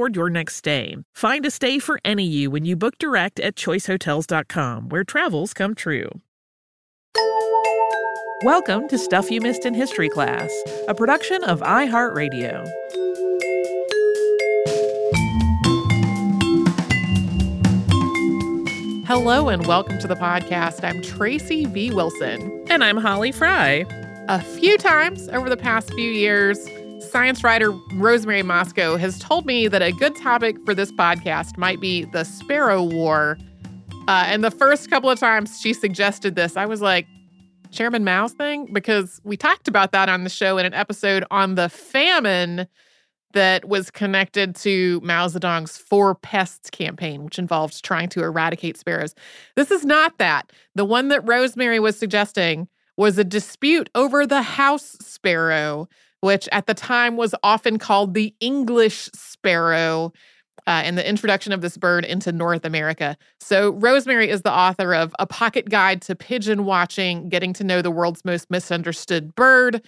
toward your next stay. Find a stay for any you when you book direct at choicehotels.com, where travels come true. Welcome to Stuff You Missed in History Class, a production of iHeartRadio. Hello and welcome to the podcast. I'm Tracy V. Wilson. And I'm Holly Fry. A few times over the past few years, science writer Rosemary Mosco has told me that a good topic for this podcast might be the Sparrow War. Uh, and the first couple of times she suggested this, I was like, Chairman Mao's thing? Because we talked about that on the show in an episode on the famine that was connected to Mao Zedong's Four Pests campaign, which involved trying to eradicate sparrows. This is not that. The one that Rosemary was suggesting was a dispute over the house sparrow, which at the time was often called the English sparrow. Uh, and the introduction of this bird into North America. So, Rosemary is the author of A Pocket Guide to Pigeon Watching, Getting to Know the World's Most Misunderstood Bird,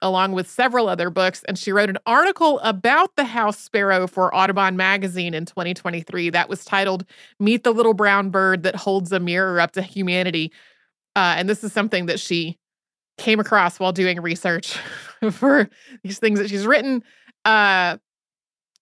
along with several other books. And she wrote an article about the house sparrow for Audubon magazine in 2023 that was titled Meet the Little Brown Bird That Holds a Mirror Up to Humanity. Uh, and this is something that she came across while doing research for these things that she's written uh,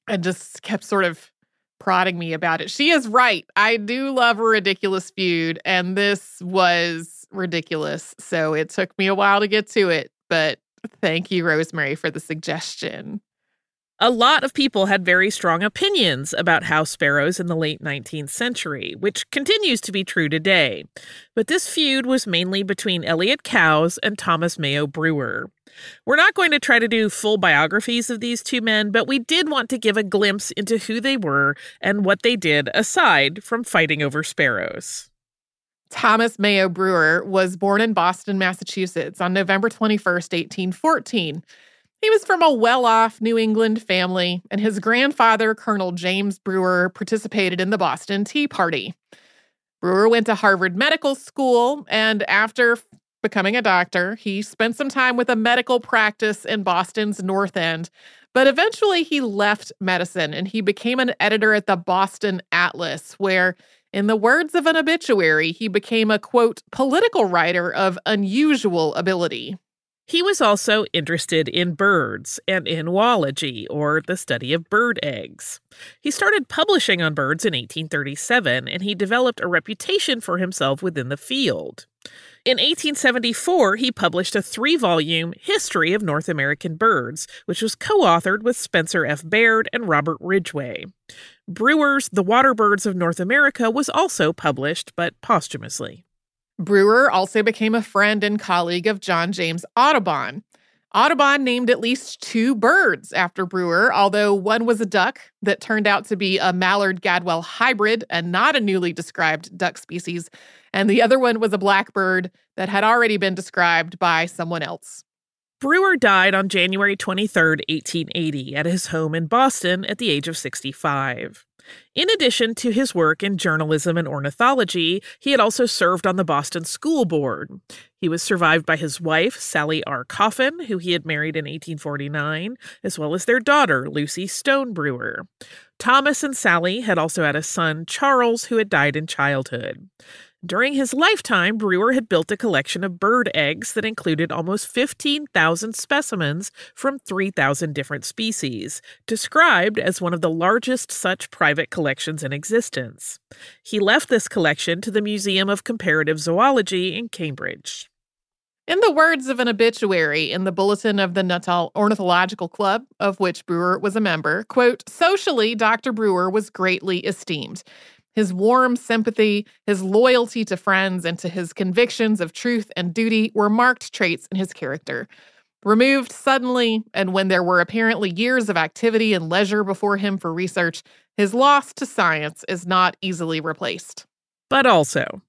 and just kept sort of prodding me about it. She is right. I do love a ridiculous feud, and this was ridiculous. So it took me a while to get to it, but thank you, Rosemary, for the suggestion. A lot of people had very strong opinions about house sparrows in the late 19th century, which continues to be true today. But this feud was mainly between Elliott Coues and Thomas Mayo Brewer. We're not going to try to do full biographies of these two men, but we did want to give a glimpse into who they were and what they did aside from fighting over sparrows. Thomas Mayo Brewer was born in Boston, Massachusetts on November 21st, 1814. He was from a well off New England family, and his grandfather, Colonel James Brewer, participated in the Boston Tea Party. Brewer went to Harvard Medical School, and after becoming a doctor, he spent some time with a medical practice in Boston's North End. But eventually, he left medicine and he became an editor at the Boston Atlas, where, in the words of an obituary, he became a quote, political writer of unusual ability. He was also interested in birds and in oology, or the study of bird eggs. He started publishing on birds in 1837, and he developed a reputation for himself within the field. In 1874, he published a three volume History of North American Birds, which was co authored with Spencer F. Baird and Robert Ridgway. Brewer's The Water Birds of North America was also published, but posthumously. Brewer also became a friend and colleague of John James Audubon. Audubon named at least two birds after Brewer, although one was a duck that turned out to be a mallard gadwall hybrid and not a newly described duck species, and the other one was a blackbird that had already been described by someone else. Brewer died on January 23, 1880, at his home in Boston at the age of 65. In addition to his work in journalism and ornithology, he had also served on the Boston School Board. He was survived by his wife, Sally R. Coffin, who he had married in 1849, as well as their daughter, Lucy Stone Brewer. Thomas and Sally had also had a son, Charles, who had died in childhood. During his lifetime, Brewer had built a collection of bird eggs that included almost 15,000 specimens from 3,000 different species, described as one of the largest such private collections in existence. He left this collection to the Museum of Comparative Zoology in Cambridge. In the words of an obituary in the bulletin of the Nuttall Ornithological Club, of which Brewer was a member, quote, socially, Dr. Brewer was greatly esteemed. His warm sympathy, his loyalty to friends, and to his convictions of truth and duty were marked traits in his character. Removed suddenly, and when there were apparently years of activity and leisure before him for research, his loss to science is not easily replaced but also.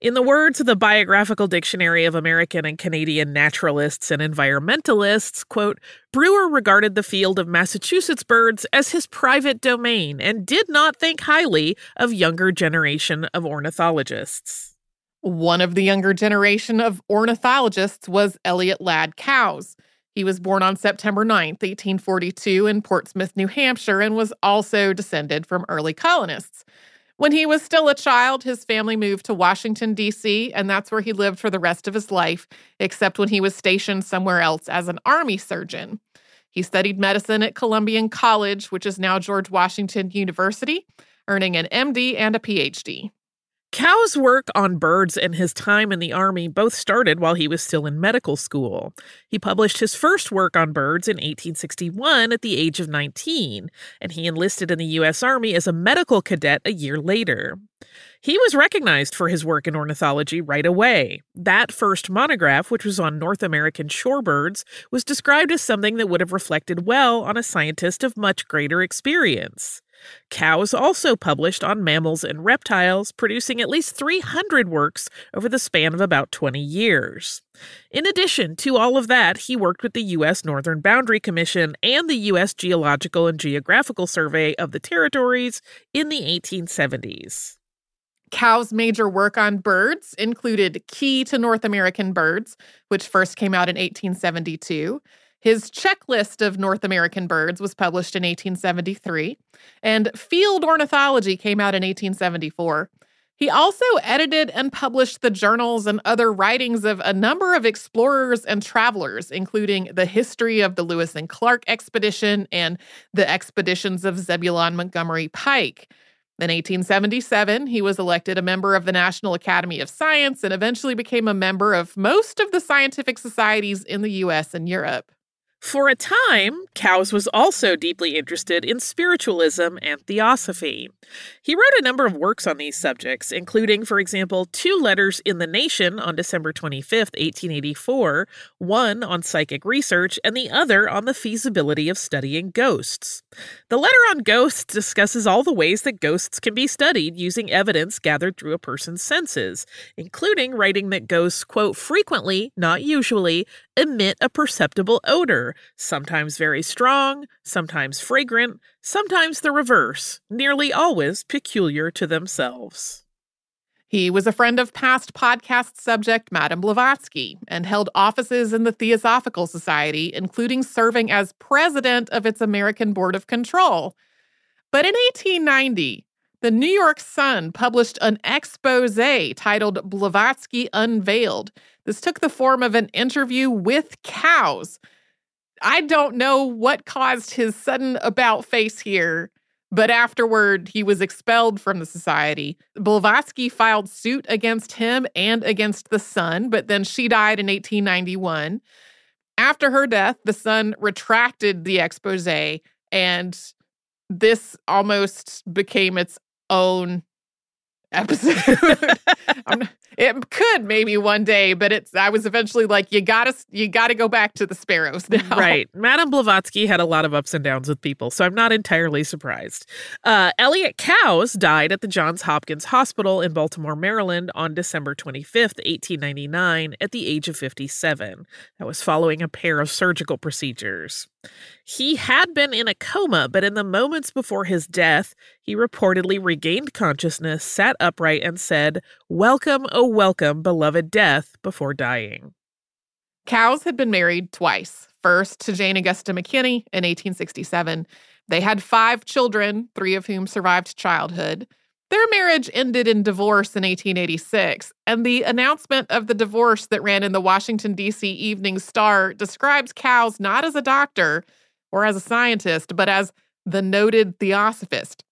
In the words of the Biographical Dictionary of American and Canadian Naturalists and Environmentalists, quote, Brewer regarded the field of Massachusetts birds as his private domain and did not think highly of younger generation of ornithologists. One of the younger generation of ornithologists was Elliott Ladd Coues. He was born on September 9, 1842, in Portsmouth, New Hampshire, and was also descended from early colonists. When he was still a child, his family moved to Washington, D.C., and that's where he lived for the rest of his life, except when he was stationed somewhere else as an army surgeon. He studied medicine at Columbian College, which is now George Washington University, earning an MD and a PhD. Coues' work on birds and his time in the Army both started while he was still in medical school. He published his first work on birds in 1861 at the age of 19, and he enlisted in the U.S. Army as a medical cadet a year later. He was recognized for his work in ornithology right away. That first monograph, which was on North American shorebirds, was described as something that would have reflected well on a scientist of much greater experience. Coues also published on mammals and reptiles, producing at least 300 works over the span of about 20 years. In addition to all of that, he worked with the U.S. Northern Boundary Commission and the U.S. Geological and Geographical Survey of the Territories in the 1870s. Coues' major work on birds included Key to North American Birds, which first came out in 1872, his checklist of North American birds was published in 1873, and Field Ornithology came out in 1874. He also edited and published the journals and other writings of a number of explorers and travelers, including the history of the Lewis and Clark expedition and the expeditions of Zebulon Montgomery Pike. In 1877, he was elected a member of the National Academy of Science and eventually became a member of most of the scientific societies in the US and Europe. For a time, Coues was also deeply interested in spiritualism and theosophy. He wrote a number of works on these subjects, including, for example, two letters in The Nation on December 25, 1884, one on psychic research and the other on the feasibility of studying ghosts. The letter on ghosts discusses all the ways that ghosts can be studied using evidence gathered through a person's senses, including writing that ghosts, quote, frequently, not usually, emit a perceptible odor, sometimes very strong, sometimes fragrant, sometimes the reverse, nearly always peculiar to themselves. He was a friend of past podcast subject Madame Blavatsky and held offices in the Theosophical Society, including serving as president of its American Board of Control. But in 1890, the New York Sun published an expose titled Blavatsky Unveiled. This took the form of an interview with Coues. I don't know what caused his sudden about face here, but afterward he was expelled from the society. Blavatsky filed suit against him and against the Sun, but then she died in 1891. After her death, the Sun retracted the expose, and this almost became its own episode. it could maybe one day, but it's. I was eventually like, you gotta, you gotta go back to the sparrows now. Right, Madame Blavatsky had a lot of ups and downs with people, so I'm not entirely surprised. Uh, Elliot Coues died at the Johns Hopkins Hospital in Baltimore, Maryland, on December 25th, 1899, at the age of 57. That was following a pair of surgical procedures. He had been in a coma, but in the moments before his death, he reportedly regained consciousness, sat upright, and said, Welcome, oh, welcome, beloved death, before dying. Coues had been married twice. First to Jane Augusta McKinney in 1867. They had five children, three of whom survived childhood. Their marriage ended in divorce in 1886, and the announcement of the divorce that ran in the Washington, D.C. Evening Star describes Coues not as a doctor or as a scientist, but as the noted theosophist.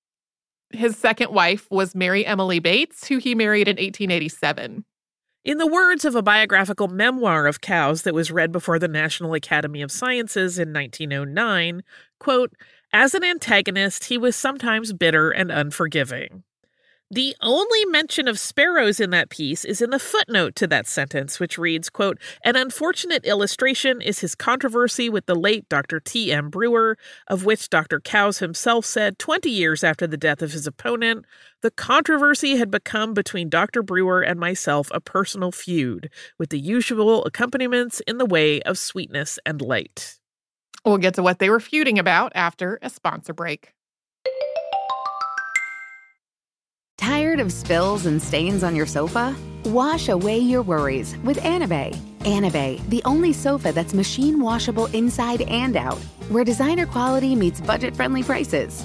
His second wife was Mary Emily Bates, who he married in 1887. In the words of a biographical memoir of Coues that was read before the National Academy of Sciences in 1909, quote, as an antagonist, he was sometimes bitter and unforgiving. The only mention of sparrows in that piece is in the footnote to that sentence, which reads, quote, An unfortunate illustration is his controversy with the late Dr. T.M. Brewer, of which Dr. Coues himself said 20 years after the death of his opponent, the controversy had become between Dr. Brewer and myself a personal feud, with the usual accompaniments in the way of sweetness and light. We'll get to what they were feuding about after a sponsor break. Tired of spills and stains on your sofa? Wash away your worries with Anabei. Anabei, the only sofa that's machine washable inside and out, where designer quality meets budget friendly prices.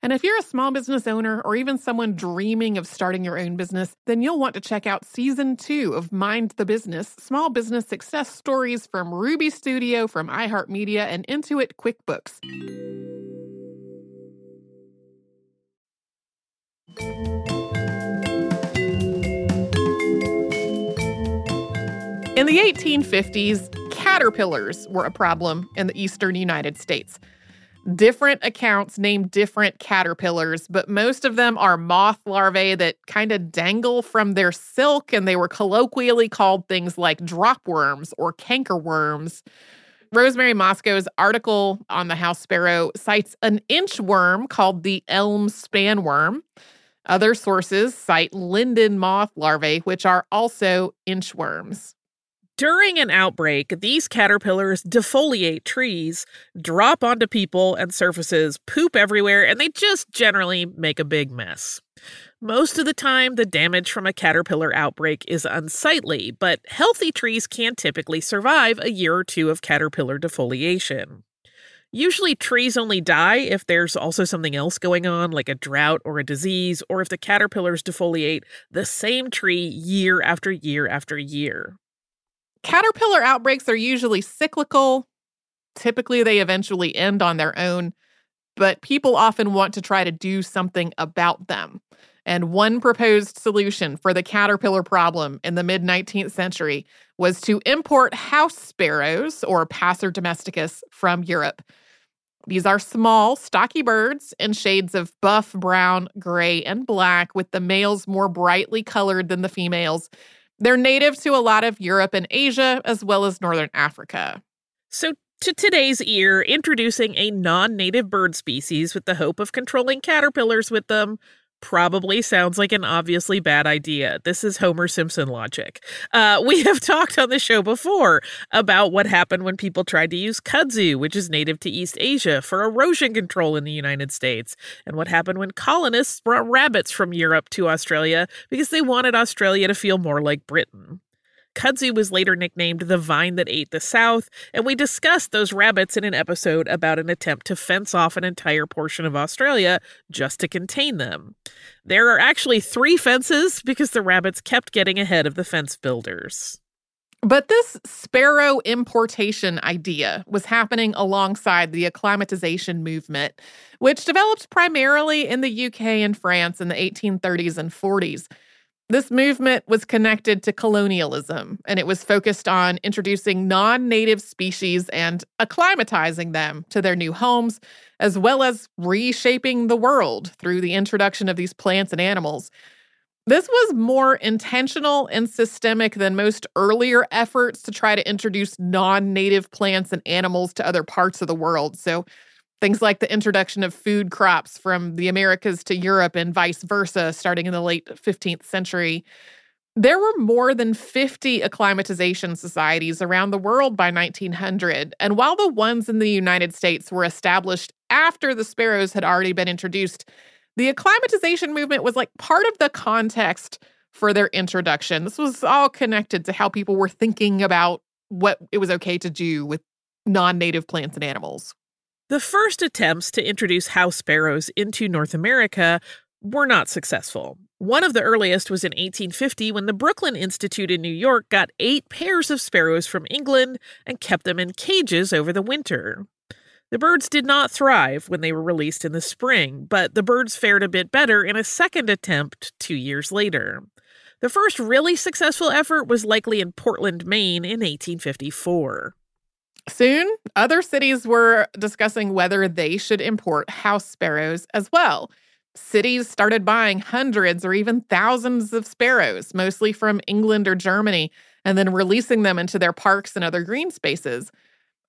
And if you're a small business owner or even someone dreaming of starting your own business, then you'll want to check out season two of Mind the Business Small Business Success Stories from Ruby Studio, from iHeartMedia, and Intuit QuickBooks. In the 1850s, caterpillars were a problem in the eastern United States different accounts name different caterpillars, but most of them are moth larvae that kind of dangle from their silk, and they were colloquially called things like dropworms or cankerworms. Rosemary Mosco's article on the house sparrow cites an inchworm called the elm spanworm. Other sources cite linden moth larvae, which are also inchworms. During an outbreak, these caterpillars defoliate trees, drop onto people and surfaces, poop everywhere, and they just generally make a big mess. Most of the time, the damage from a caterpillar outbreak is unsightly, but healthy trees can typically survive a year or two of caterpillar defoliation. Usually, trees only die if there's also something else going on, like a drought or a disease, or if the caterpillars defoliate the same tree year after year after year. Caterpillar outbreaks are usually cyclical. Typically, they eventually end on their own, but people often want to try to do something about them. And one proposed solution for the caterpillar problem in the mid 19th century was to import house sparrows, or Passer domesticus, from Europe. These are small, stocky birds in shades of buff, brown, gray, and black, with the males more brightly colored than the females. They're native to a lot of Europe and Asia, as well as Northern Africa. So, to today's ear, introducing a non native bird species with the hope of controlling caterpillars with them probably sounds like an obviously bad idea. This is Homer Simpson logic. Uh, we have talked on the show before about what happened when people tried to use kudzu, which is native to East Asia, for erosion control in the United States, and what happened when colonists brought rabbits from Europe to Australia because they wanted Australia to feel more like Britain. Kudzu was later nicknamed the vine that ate the South, and we discussed those rabbits in an episode about an attempt to fence off an entire portion of Australia just to contain them. There are actually three fences because the rabbits kept getting ahead of the fence builders. But this sparrow importation idea was happening alongside the acclimatization movement, which developed primarily in the UK and France in the 1830s and 40s. This movement was connected to colonialism, and it was focused on introducing non native species and acclimatizing them to their new homes, as well as reshaping the world through the introduction of these plants and animals. This was more intentional and systemic than most earlier efforts to try to introduce non native plants and animals to other parts of the world. So, Things like the introduction of food crops from the Americas to Europe and vice versa, starting in the late 15th century. There were more than 50 acclimatization societies around the world by 1900. And while the ones in the United States were established after the sparrows had already been introduced, the acclimatization movement was like part of the context for their introduction. This was all connected to how people were thinking about what it was okay to do with non native plants and animals. The first attempts to introduce house sparrows into North America were not successful. One of the earliest was in 1850 when the Brooklyn Institute in New York got eight pairs of sparrows from England and kept them in cages over the winter. The birds did not thrive when they were released in the spring, but the birds fared a bit better in a second attempt two years later. The first really successful effort was likely in Portland, Maine in 1854. Soon, other cities were discussing whether they should import house sparrows as well. Cities started buying hundreds or even thousands of sparrows, mostly from England or Germany, and then releasing them into their parks and other green spaces.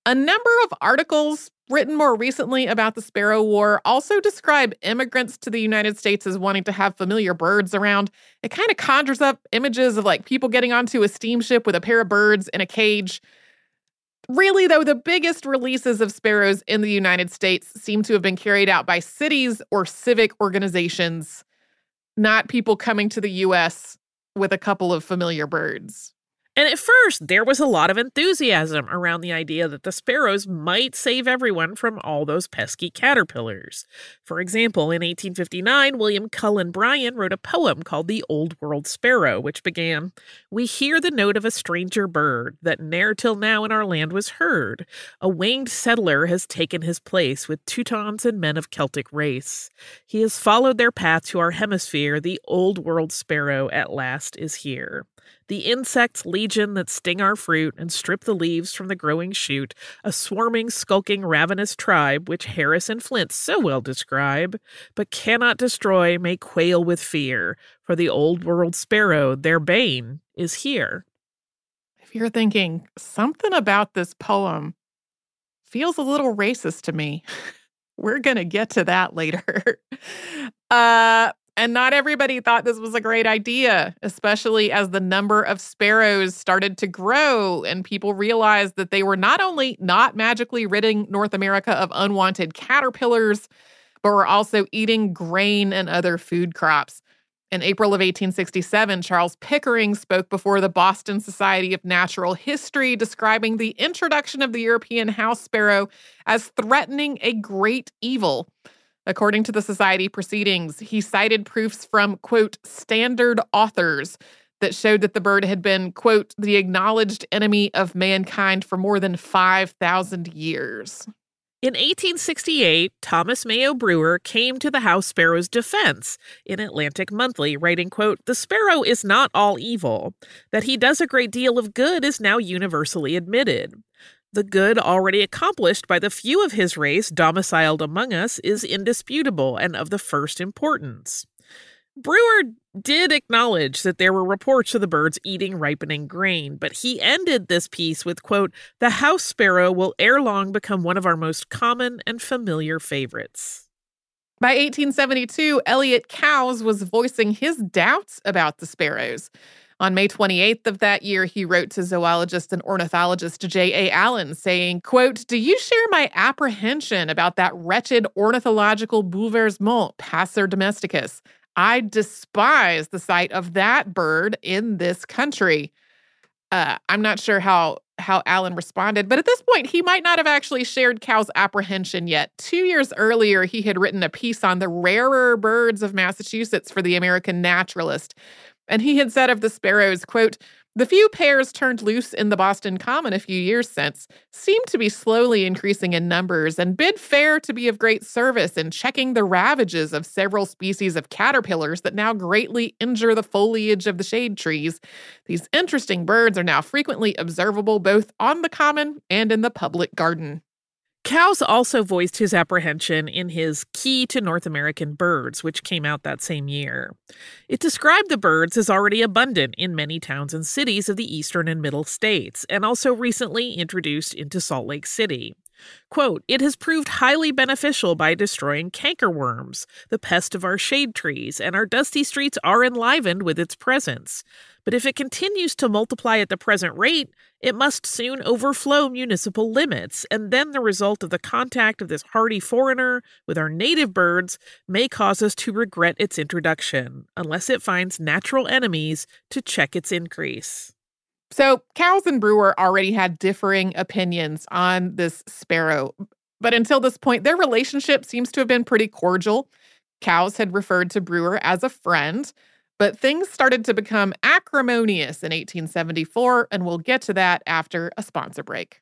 A number of articles written more recently about the Sparrow War also describe immigrants to the United States as wanting to have familiar birds around. It kind of conjures up images of like people getting onto a steamship with a pair of birds in a cage Really, though, the biggest releases of sparrows in the United States seem to have been carried out by cities or civic organizations, not people coming to the US with a couple of familiar birds. And at first, there was a lot of enthusiasm around the idea that the sparrows might save everyone from all those pesky caterpillars. For example, in 1859, William Cullen Bryant wrote a poem called The Old World Sparrow, which began We hear the note of a stranger bird that ne'er till now in our land was heard. A winged settler has taken his place with Teutons and men of Celtic race. He has followed their path to our hemisphere. The Old World Sparrow at last is here. The insects legion that sting our fruit and strip the leaves from the growing shoot, a swarming, skulking, ravenous tribe, which Harris and Flint so well describe, but cannot destroy, may quail with fear, for the old world sparrow, their bane, is here. If you're thinking, something about this poem feels a little racist to me, we're going to get to that later. uh, and not everybody thought this was a great idea, especially as the number of sparrows started to grow and people realized that they were not only not magically ridding North America of unwanted caterpillars, but were also eating grain and other food crops. In April of 1867, Charles Pickering spoke before the Boston Society of Natural History, describing the introduction of the European house sparrow as threatening a great evil. According to the Society proceedings, he cited proofs from, quote, standard authors that showed that the bird had been, quote, the acknowledged enemy of mankind for more than 5,000 years. In 1868, Thomas Mayo Brewer came to the house sparrow's defense in Atlantic Monthly, writing, quote, The sparrow is not all evil. That he does a great deal of good is now universally admitted. The good already accomplished by the few of his race domiciled among us is indisputable and of the first importance. Brewer did acknowledge that there were reports of the birds eating ripening grain, but he ended this piece with quote, "The house sparrow will ere long become one of our most common and familiar favorites." By 1872, Elliot Coues was voicing his doubts about the sparrows. On May 28th of that year, he wrote to zoologist and ornithologist J.A. Allen saying, quote, Do you share my apprehension about that wretched ornithological bouleversement, Passer domesticus? I despise the sight of that bird in this country. Uh, I'm not sure how how Allen responded, but at this point, he might not have actually shared Coues' apprehension yet. Two years earlier, he had written a piece on the rarer birds of Massachusetts for the American Naturalist, and he had said of the sparrows, quote, the few pairs turned loose in the Boston Common a few years since seem to be slowly increasing in numbers and bid fair to be of great service in checking the ravages of several species of caterpillars that now greatly injure the foliage of the shade trees. These interesting birds are now frequently observable both on the common and in the public garden. Coues also voiced his apprehension in his Key to North American Birds, which came out that same year. It described the birds as already abundant in many towns and cities of the eastern and middle states, and also recently introduced into Salt Lake City. Quote, it has proved highly beneficial by destroying cankerworms, the pest of our shade trees, and our dusty streets are enlivened with its presence. But if it continues to multiply at the present rate, it must soon overflow municipal limits, and then the result of the contact of this hardy foreigner with our native birds may cause us to regret its introduction, unless it finds natural enemies to check its increase. So, Coues and Brewer already had differing opinions on this sparrow, but until this point, their relationship seems to have been pretty cordial. Coues had referred to Brewer as a friend, but things started to become acrimonious in 1874, and we'll get to that after a sponsor break.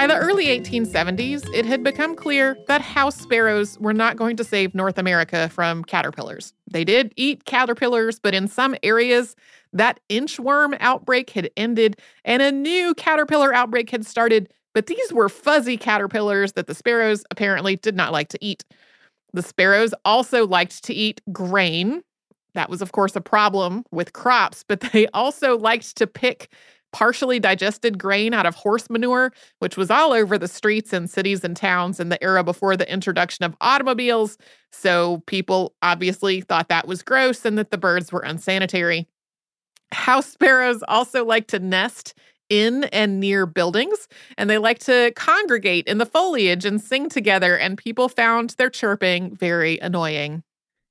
By the early 1870s, it had become clear that house sparrows were not going to save North America from caterpillars. They did eat caterpillars, but in some areas, that inchworm outbreak had ended and a new caterpillar outbreak had started. But these were fuzzy caterpillars that the sparrows apparently did not like to eat. The sparrows also liked to eat grain. That was, of course, a problem with crops, but they also liked to pick partially digested grain out of horse manure, which was all over the streets and cities and towns in the era before the introduction of automobiles. So people obviously thought that was gross and that the birds were unsanitary. House sparrows also like to nest in and near buildings, and they like to congregate in the foliage and sing together, and people found their chirping very annoying.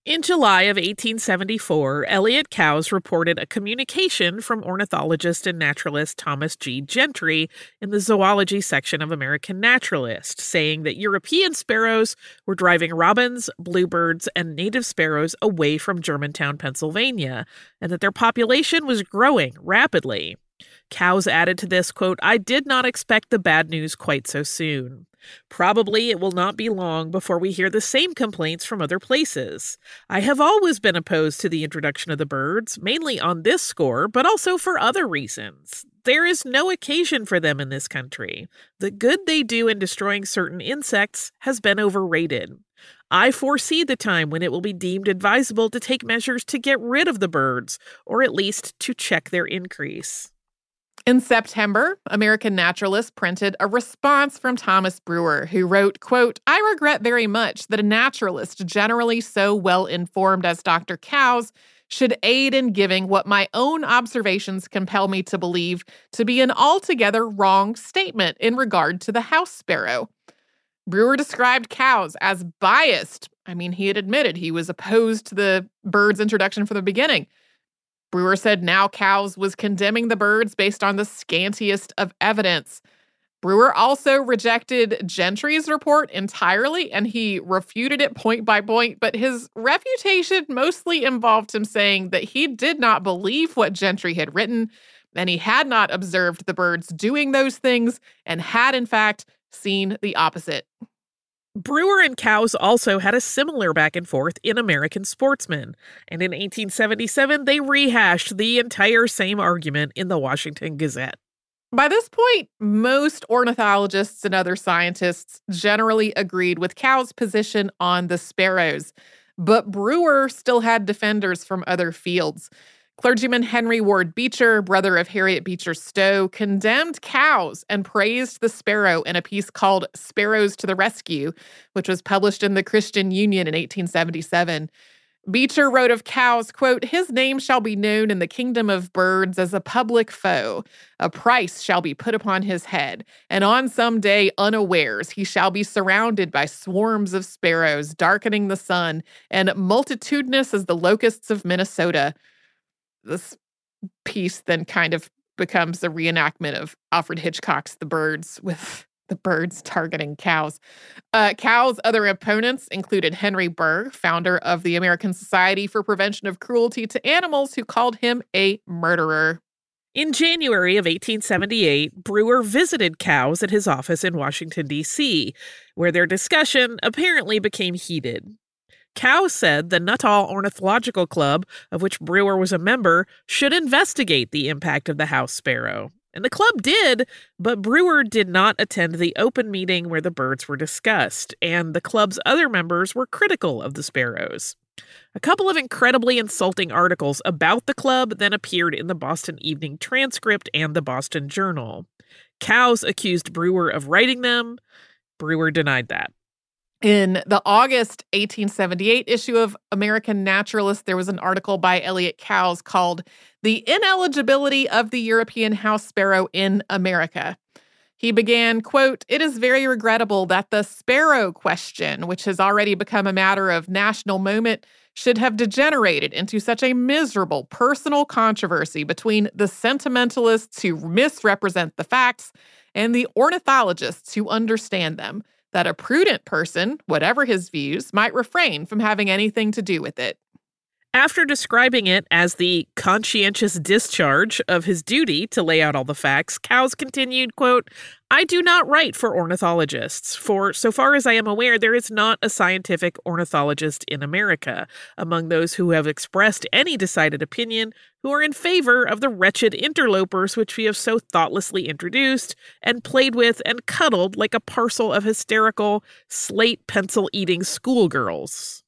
In July of 1874, Elliott Coues reported a communication from ornithologist and naturalist Thomas G. Gentry in the zoology section of American Naturalist, saying that European sparrows were driving robins, bluebirds, and native sparrows away from Germantown, Pennsylvania, and that their population was growing rapidly. Coues added to this quote, I did not expect the bad news quite so soon. Probably it will not be long before we hear the same complaints from other places. I have always been opposed to the introduction of the birds, mainly on this score, but also for other reasons. There is no occasion for them in this country. The good they do in destroying certain insects has been overrated. I foresee the time when it will be deemed advisable to take measures to get rid of the birds, or at least to check their increase. In September, American Naturalist printed a response from Thomas Brewer, who wrote, quote, I regret very much that a naturalist generally so well informed as Dr. Coues should aid in giving what my own observations compel me to believe to be an altogether wrong statement in regard to the house sparrow. Brewer described Coues as biased. I mean, he had admitted he was opposed to the bird's introduction from the beginning. Brewer said now Coues was condemning the birds based on the scantiest of evidence. Brewer also rejected Gentry's report entirely and he refuted it point by point, but his refutation mostly involved him saying that he did not believe what Gentry had written, and he had not observed the birds doing those things and had, in fact, seen the opposite. Brewer and Coues also had a similar back and forth in American Sportsman, and in 1877 they rehashed the entire same argument in the Washington Gazette. By this point, most ornithologists and other scientists generally agreed with Coues' position on the sparrows, but Brewer still had defenders from other fields. Clergyman Henry Ward Beecher, brother of Harriet Beecher Stowe, condemned Coues and praised the sparrow in a piece called Sparrows to the Rescue, which was published in the Christian Union in 1877. Beecher wrote of Coues, quote, His name shall be known in the kingdom of birds as a public foe. A price shall be put upon his head, and on some day unawares he shall be surrounded by swarms of sparrows darkening the sun, and multitudinous as the locusts of Minnesota. This piece then kind of becomes a reenactment of Alfred Hitchcock's The Birds with the birds targeting Coues. Uh, Coues' other opponents included Henry Bergh, founder of the American Society for Prevention of Cruelty to Animals, who called him a murderer. In January of 1878, Brewer visited Coues at his office in Washington, D.C., where their discussion apparently became heated. Coues said the Nuttall Ornithological Club, of which Brewer was a member, should investigate the impact of the house sparrow. And the club did, but Brewer did not attend the open meeting where the birds were discussed, and the club's other members were critical of the sparrows. A couple of incredibly insulting articles about the club then appeared in the Boston Evening Transcript and the Boston Journal. Coues accused Brewer of writing them. Brewer denied that. In the August 1878 issue of American Naturalist, there was an article by Elliot Coues called The Ineligibility of the European House Sparrow in America. He began, quote, It is very regrettable that the sparrow question, which has already become a matter of national moment, should have degenerated into such a miserable personal controversy between the sentimentalists who misrepresent the facts and the ornithologists who understand them that a prudent person, whatever his views, might refrain from having anything to do with it. After describing it as the conscientious discharge of his duty to lay out all the facts, Coues continued, quote, I do not write for ornithologists, for so far as I am aware, there is not a scientific ornithologist in America among those who have expressed any decided opinion who are in favor of the wretched interlopers which we have so thoughtlessly introduced and played with and cuddled like a parcel of hysterical slate pencil eating schoolgirls.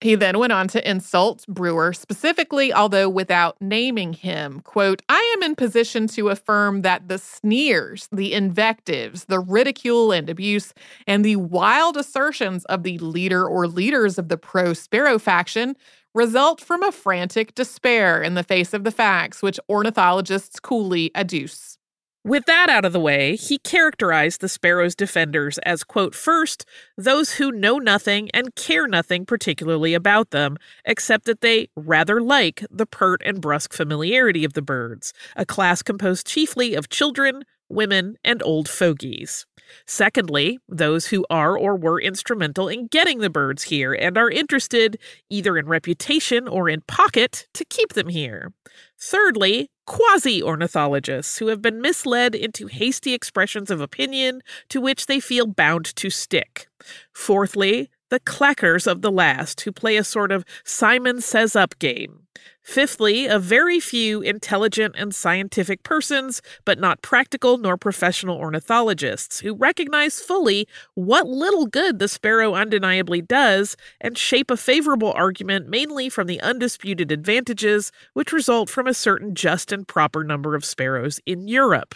He then went on to insult Brewer specifically, although without naming him. Quote, I am in position to affirm that the sneers, the invectives, the ridicule and abuse, and the wild assertions of the leader or leaders of the pro Sparrow faction result from a frantic despair in the face of the facts which ornithologists coolly adduce. With that out of the way, he characterized the sparrow's defenders as, quote, first, those who know nothing and care nothing particularly about them, except that they rather like the pert and brusque familiarity of the birds, a class composed chiefly of children, women, and old fogies. Secondly, those who are or were instrumental in getting the birds here and are interested, either in reputation or in pocket, to keep them here. Thirdly, quasi ornithologists who have been misled into hasty expressions of opinion to which they feel bound to stick. Fourthly, the clackers of the last who play a sort of Simon Says Up game. Fifthly, a very few intelligent and scientific persons, but not practical nor professional ornithologists, who recognize fully what little good the sparrow undeniably does and shape a favorable argument mainly from the undisputed advantages which result from a certain just and proper number of sparrows in Europe.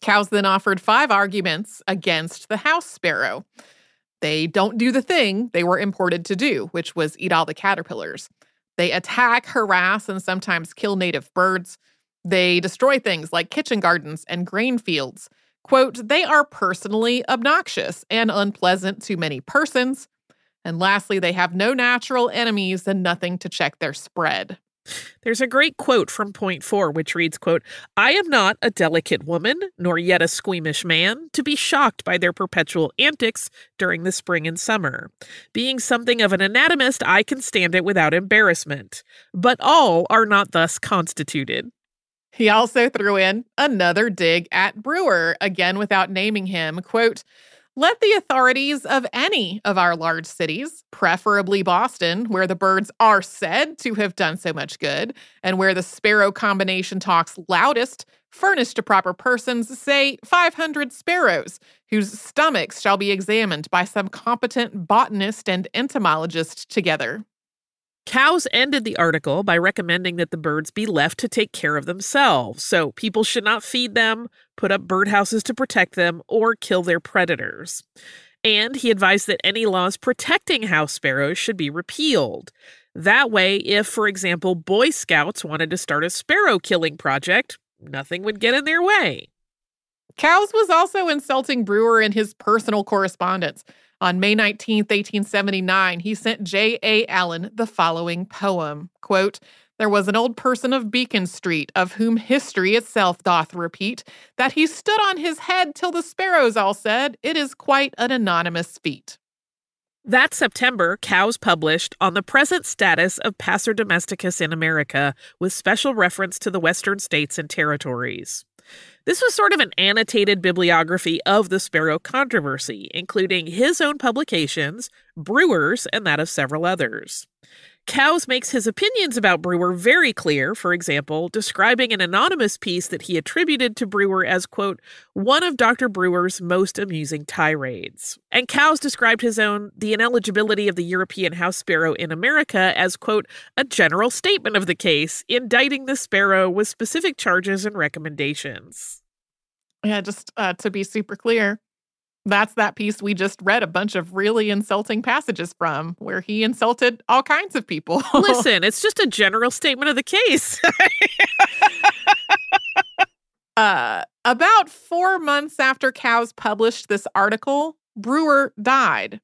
Coues then offered five arguments against the house sparrow. They don't do the thing they were imported to do, which was eat all the caterpillars. They attack, harass, and sometimes kill native birds. They destroy things like kitchen gardens and grain fields. Quote, they are personally obnoxious and unpleasant to many persons. And lastly, they have no natural enemies and nothing to check their spread. There's a great quote from point four, which reads, quote, I am not a delicate woman, nor yet a squeamish man, to be shocked by their perpetual antics during the spring and summer. Being something of an anatomist, I can stand it without embarrassment. But all are not thus constituted. He also threw in another dig at Brewer, again without naming him. Quote, let the authorities of any of our large cities, preferably Boston, where the birds are said to have done so much good, and where the sparrow combination talks loudest, furnish to proper persons, say 500 sparrows, whose stomachs shall be examined by some competent botanist and entomologist together. Coues ended the article by recommending that the birds be left to take care of themselves, so people should not feed them, put up birdhouses to protect them, or kill their predators. And he advised that any laws protecting house sparrows should be repealed. That way, if, for example, Boy Scouts wanted to start a sparrow killing project, nothing would get in their way. Coues was also insulting Brewer in his personal correspondence. On May 19, 1879, he sent J.A. Allen the following poem quote, There was an old person of Beacon Street, of whom history itself doth repeat, that he stood on his head till the sparrows all said, It is quite an anonymous feat. That September, Coues published On the Present Status of Passer Domesticus in America, with special reference to the Western states and territories. This was sort of an annotated bibliography of the Sparrow controversy, including his own publications, Brewer's, and that of several others. Coues makes his opinions about Brewer very clear, for example, describing an anonymous piece that he attributed to Brewer as, quote, one of Dr. Brewer's most amusing tirades. And Coues described his own The Ineligibility of the European House Sparrow in America as, quote, a general statement of the case, indicting the sparrow with specific charges and recommendations. Yeah, just uh, to be super clear, that's that piece we just read a bunch of really insulting passages from where he insulted all kinds of people. Listen, it's just a general statement of the case. uh, about four months after Coues published this article, Brewer died.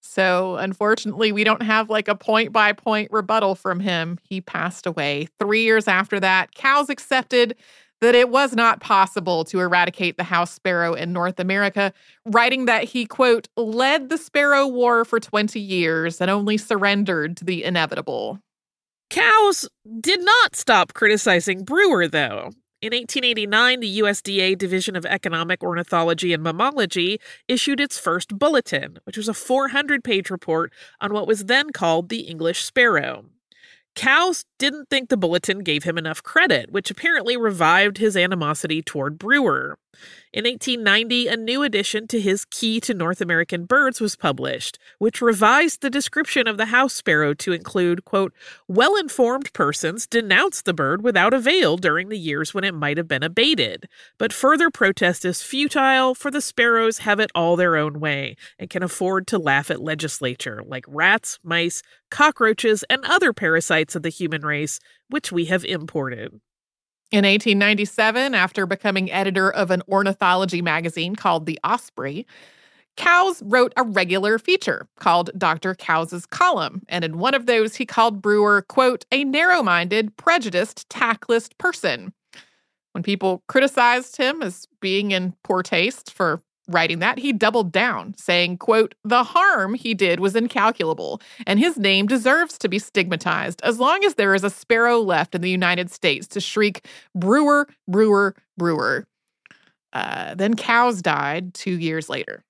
So, unfortunately, we don't have like a point by point rebuttal from him. He passed away. Three years after that, Coues accepted that it was not possible to eradicate the house sparrow in North America, writing that he, quote, led the sparrow war for 20 years and only surrendered to the inevitable. Coues did not stop criticizing Brewer, though. In 1889, the USDA Division of Economic Ornithology and Mammalogy issued its first bulletin, which was a 400 page report on what was then called the English sparrow. Coues didn't think the bulletin gave him enough credit, which apparently revived his animosity toward Brewer. In 1890, a new edition to his Key to North American Birds was published, which revised the description of the house sparrow to include, quote, well informed persons denounced the bird without avail during the years when it might have been abated. But further protest is futile, for the sparrows have it all their own way and can afford to laugh at legislature, like rats, mice, cockroaches, and other parasites of the human race, which we have imported. In 1897, after becoming editor of an ornithology magazine called The Osprey, Coues wrote a regular feature called Dr. Coues's Column, and in one of those he called Brewer, quote, a narrow-minded, prejudiced, tactless person. When people criticized him as being in poor taste for writing that, he doubled down, saying, quote, the harm he did was incalculable, and his name deserves to be stigmatized as long as there is a sparrow left in the United States to shriek, Brewer, Brewer, Brewer. Uh, then Coues died two years later.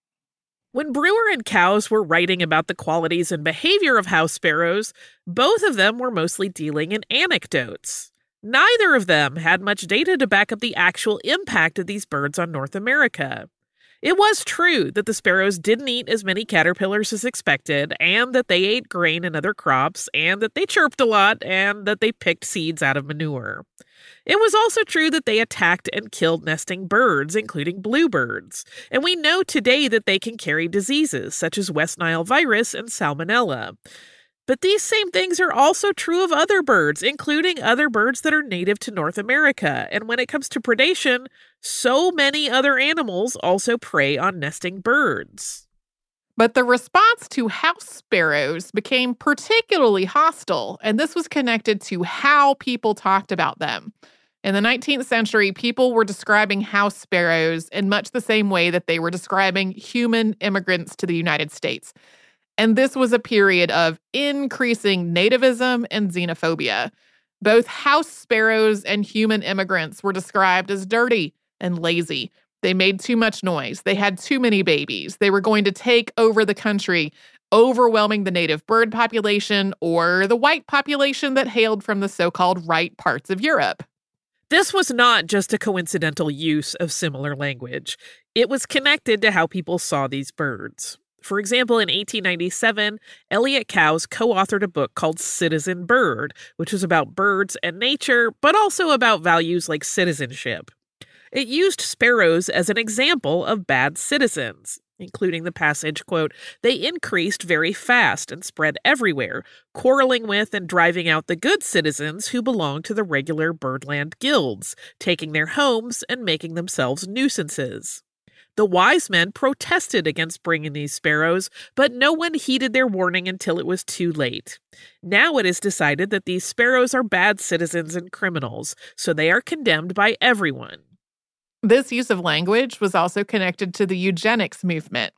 When Brewer and Coues were writing about the qualities and behavior of house sparrows, both of them were mostly dealing in anecdotes. Neither of them had much data to back up the actual impact of these birds on North America. It was true that the sparrows didn't eat as many caterpillars as expected, and that they ate grain and other crops, and that they chirped a lot, and that they picked seeds out of manure. It was also true that they attacked and killed nesting birds, including bluebirds. And we know today that they can carry diseases such as West Nile virus and salmonella. But these same things are also true of other birds, including other birds that are native to North America. And when it comes to predation, so many other animals also prey on nesting birds. But the response to house sparrows became particularly hostile, and this was connected to how people talked about them. In the 19th century, people were describing house sparrows in much the same way that they were describing human immigrants to the United States. And this was a period of increasing nativism and xenophobia. Both house sparrows and human immigrants were described as dirty and lazy. They made too much noise. They had too many babies. They were going to take over the country, overwhelming the native bird population or the white population that hailed from the so called right parts of Europe. This was not just a coincidental use of similar language, it was connected to how people saw these birds. For example, in 1897, Elliot Coues co authored a book called Citizen Bird, which was about birds and nature, but also about values like citizenship. It used sparrows as an example of bad citizens, including the passage, quote, they increased very fast and spread everywhere, quarreling with and driving out the good citizens who belonged to the regular birdland guilds, taking their homes and making themselves nuisances. The wise men protested against bringing these sparrows, but no one heeded their warning until it was too late. Now it is decided that these sparrows are bad citizens and criminals, so they are condemned by everyone. This use of language was also connected to the eugenics movement.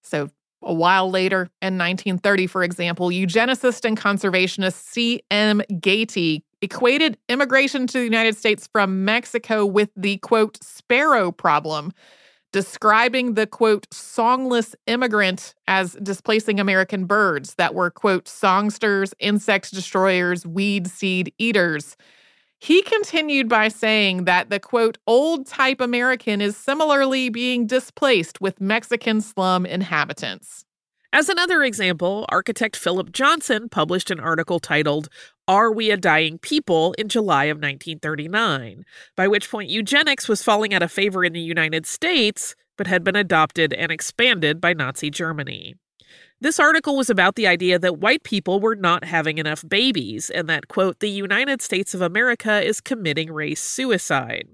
So, a while later, in 1930, for example, eugenicist and conservationist C.M. Goethe equated immigration to the United States from Mexico with the quote, sparrow problem, describing the quote, songless immigrant as displacing American birds that were quote, songsters, insect destroyers, weed seed eaters. He continued by saying that the quote, old type American is similarly being displaced with Mexican slum inhabitants. As another example, architect Philip Johnson published an article titled, Are We a Dying People in July of 1939, by which point eugenics was falling out of favor in the United States, but had been adopted and expanded by Nazi Germany. This article was about the idea that white people were not having enough babies and that, quote, the United States of America is committing race suicide.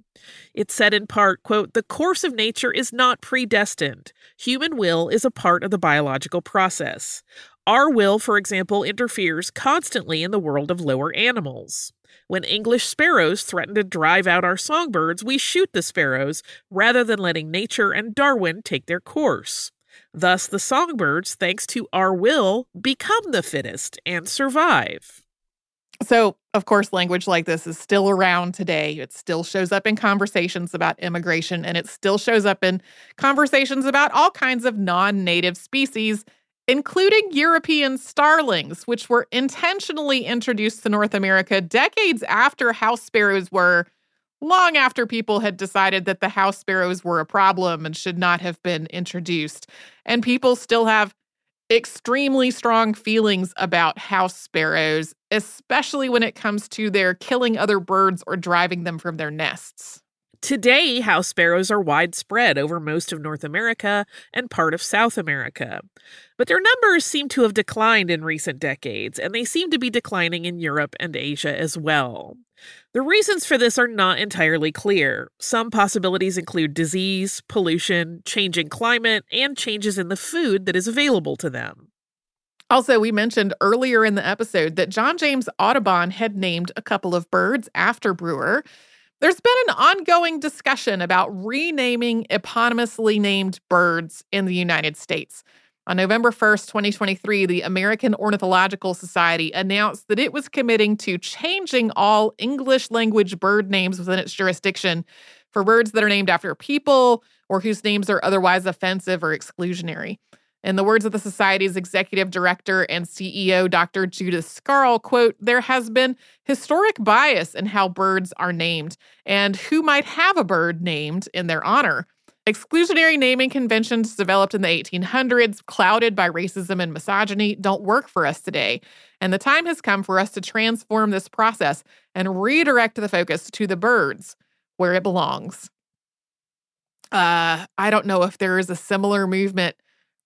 It said in part, quote, the course of nature is not predestined. Human will is a part of the biological process. Our will, for example, interferes constantly in the world of lower animals. When English sparrows threaten to drive out our songbirds, we shoot the sparrows rather than letting nature and Darwin take their course. Thus, the songbirds, thanks to our will, become the fittest and survive. So, of course, language like this is still around today. It still shows up in conversations about immigration, and it still shows up in conversations about all kinds of non native species, including European starlings, which were intentionally introduced to North America decades after house sparrows were long after people had decided that the house sparrows were a problem and should not have been introduced. And people still have extremely strong feelings about house sparrows, especially when it comes to their killing other birds or driving them from their nests. Today, house sparrows are widespread over most of North America and part of South America. But their numbers seem to have declined in recent decades, and they seem to be declining in Europe and Asia as well. The reasons for this are not entirely clear. Some possibilities include disease, pollution, changing climate, and changes in the food that is available to them. Also, we mentioned earlier in the episode that John James Audubon had named a couple of birds after Brewer. There's been an ongoing discussion about renaming eponymously named birds in the United States. On November 1st, 2023, the American Ornithological Society announced that it was committing to changing all English language bird names within its jurisdiction for birds that are named after people or whose names are otherwise offensive or exclusionary. In the words of the Society's executive director and CEO, Dr. Judith Scarl, quote, there has been historic bias in how birds are named and who might have a bird named in their honor. Exclusionary naming conventions developed in the 1800s, clouded by racism and misogyny, don't work for us today. And the time has come for us to transform this process and redirect the focus to the birds where it belongs. Uh, I don't know if there is a similar movement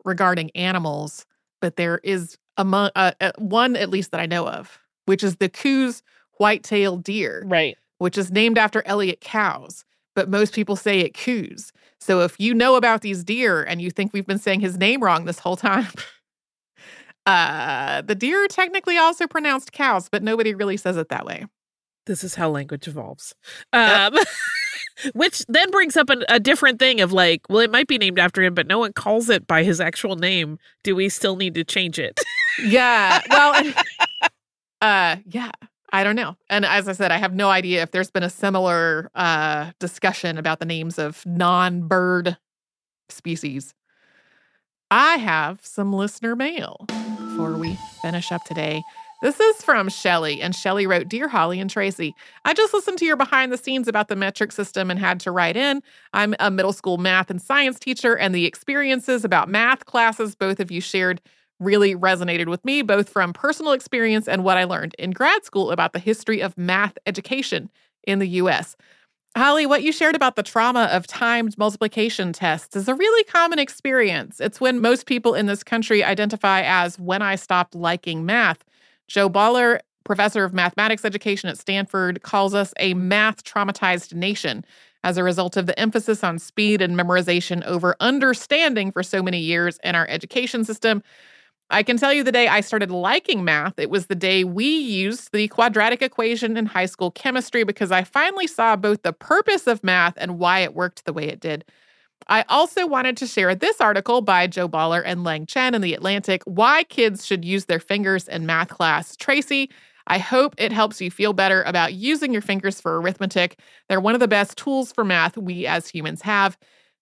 regarding animals, but there is among uh, uh, one at least that I know of, which is the Coos white-tailed deer, right? Which is named after Elliott Cows, but most people say it Coues. So if you know about these deer and you think we've been saying his name wrong this whole time, uh, the deer are technically also pronounced cows, but nobody really says it that way. This is how language evolves. Um, yep. Which then brings up a, a, different thing of like, well, it might be named after him, but no one calls it by his actual name. Do we still need to change it? yeah. Well, uh, yeah. I don't know. And as I said, I have no idea if there's been a similar uh, discussion about the names of non bird species. I have some listener mail before we finish up today. This is from Shelly, and Shelly wrote Dear Holly and Tracy, I just listened to your behind the scenes about the metric system and had to write in. I'm a middle school math and science teacher, and the experiences about math classes both of you shared really resonated with me, both from personal experience and what I learned in grad school about the history of math education in the US. Holly, what you shared about the trauma of timed multiplication tests is a really common experience. It's when most people in this country identify as when I stopped liking math. Jo Boaler, professor of mathematics education at Stanford, calls us a math traumatized nation as a result of the emphasis on speed and memorization over understanding for so many years in our education system. I can tell you the day I started liking math, it was the day we used the quadratic equation in high school chemistry because I finally saw both the purpose of math and why it worked the way it did. I also wanted to share this article by Jo Boaler and Lang Chen in The Atlantic Why Kids Should Use Their Fingers in Math Class. Tracy, I hope it helps you feel better about using your fingers for arithmetic. They're one of the best tools for math we as humans have.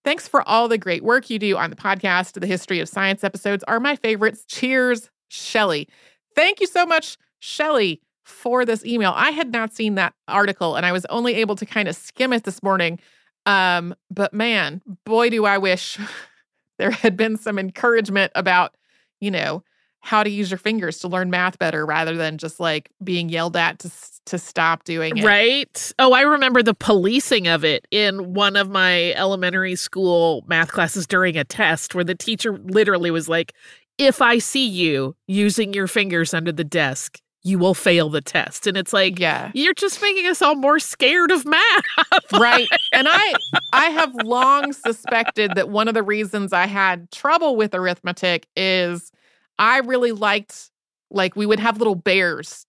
Thanks for all the great work you do on the podcast. The History of Science episodes are my favorites. Cheers, Shelly. Thank you so much, Shelly, for this email. I had not seen that article and I was only able to kind of skim it this morning. Um, but man, boy, do I wish there had been some encouragement about, you know, how to use your fingers to learn math better rather than just like being yelled at to to stop doing it. Right? Oh, I remember the policing of it in one of my elementary school math classes during a test where the teacher literally was like, "If I see you using your fingers under the desk, you will fail the test." And it's like, yeah. You're just making us all more scared of math. right. And I I have long suspected that one of the reasons I had trouble with arithmetic is I really liked like we would have little bears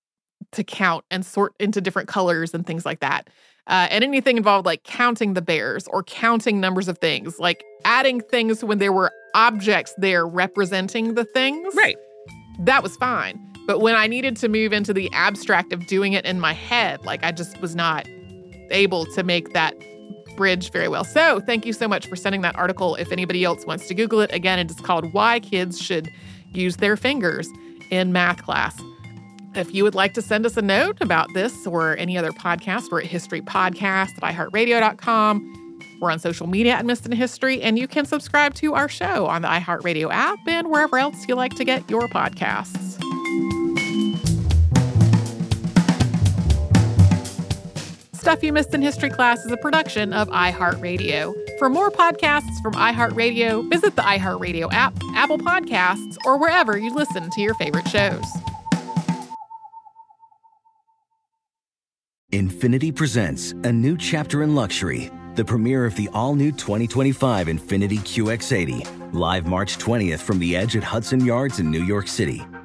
to count and sort into different colors and things like that. Uh, and anything involved like counting the bears or counting numbers of things, like adding things when there were objects there representing the things. Right. That was fine. But when I needed to move into the abstract of doing it in my head, like I just was not able to make that bridge very well. So thank you so much for sending that article. If anybody else wants to Google it, again, it is called Why Kids Should Use Their Fingers in Math Class. If you would like to send us a note about this or any other podcast, we're at historypodcast at iheartradio.com. We're on social media at Missed in History, and you can subscribe to our show on the iHeartRadio app and wherever else you like to get your podcasts. Stuff You Missed in History Class is a production of iHeartRadio. For more podcasts from iHeartRadio, visit the iHeartRadio app, Apple Podcasts, or wherever you listen to your favorite shows. Infiniti presents a new chapter in luxury, the premiere of the all new 2025 Infiniti QX80, live March 20th from the edge at Hudson Yards in New York City,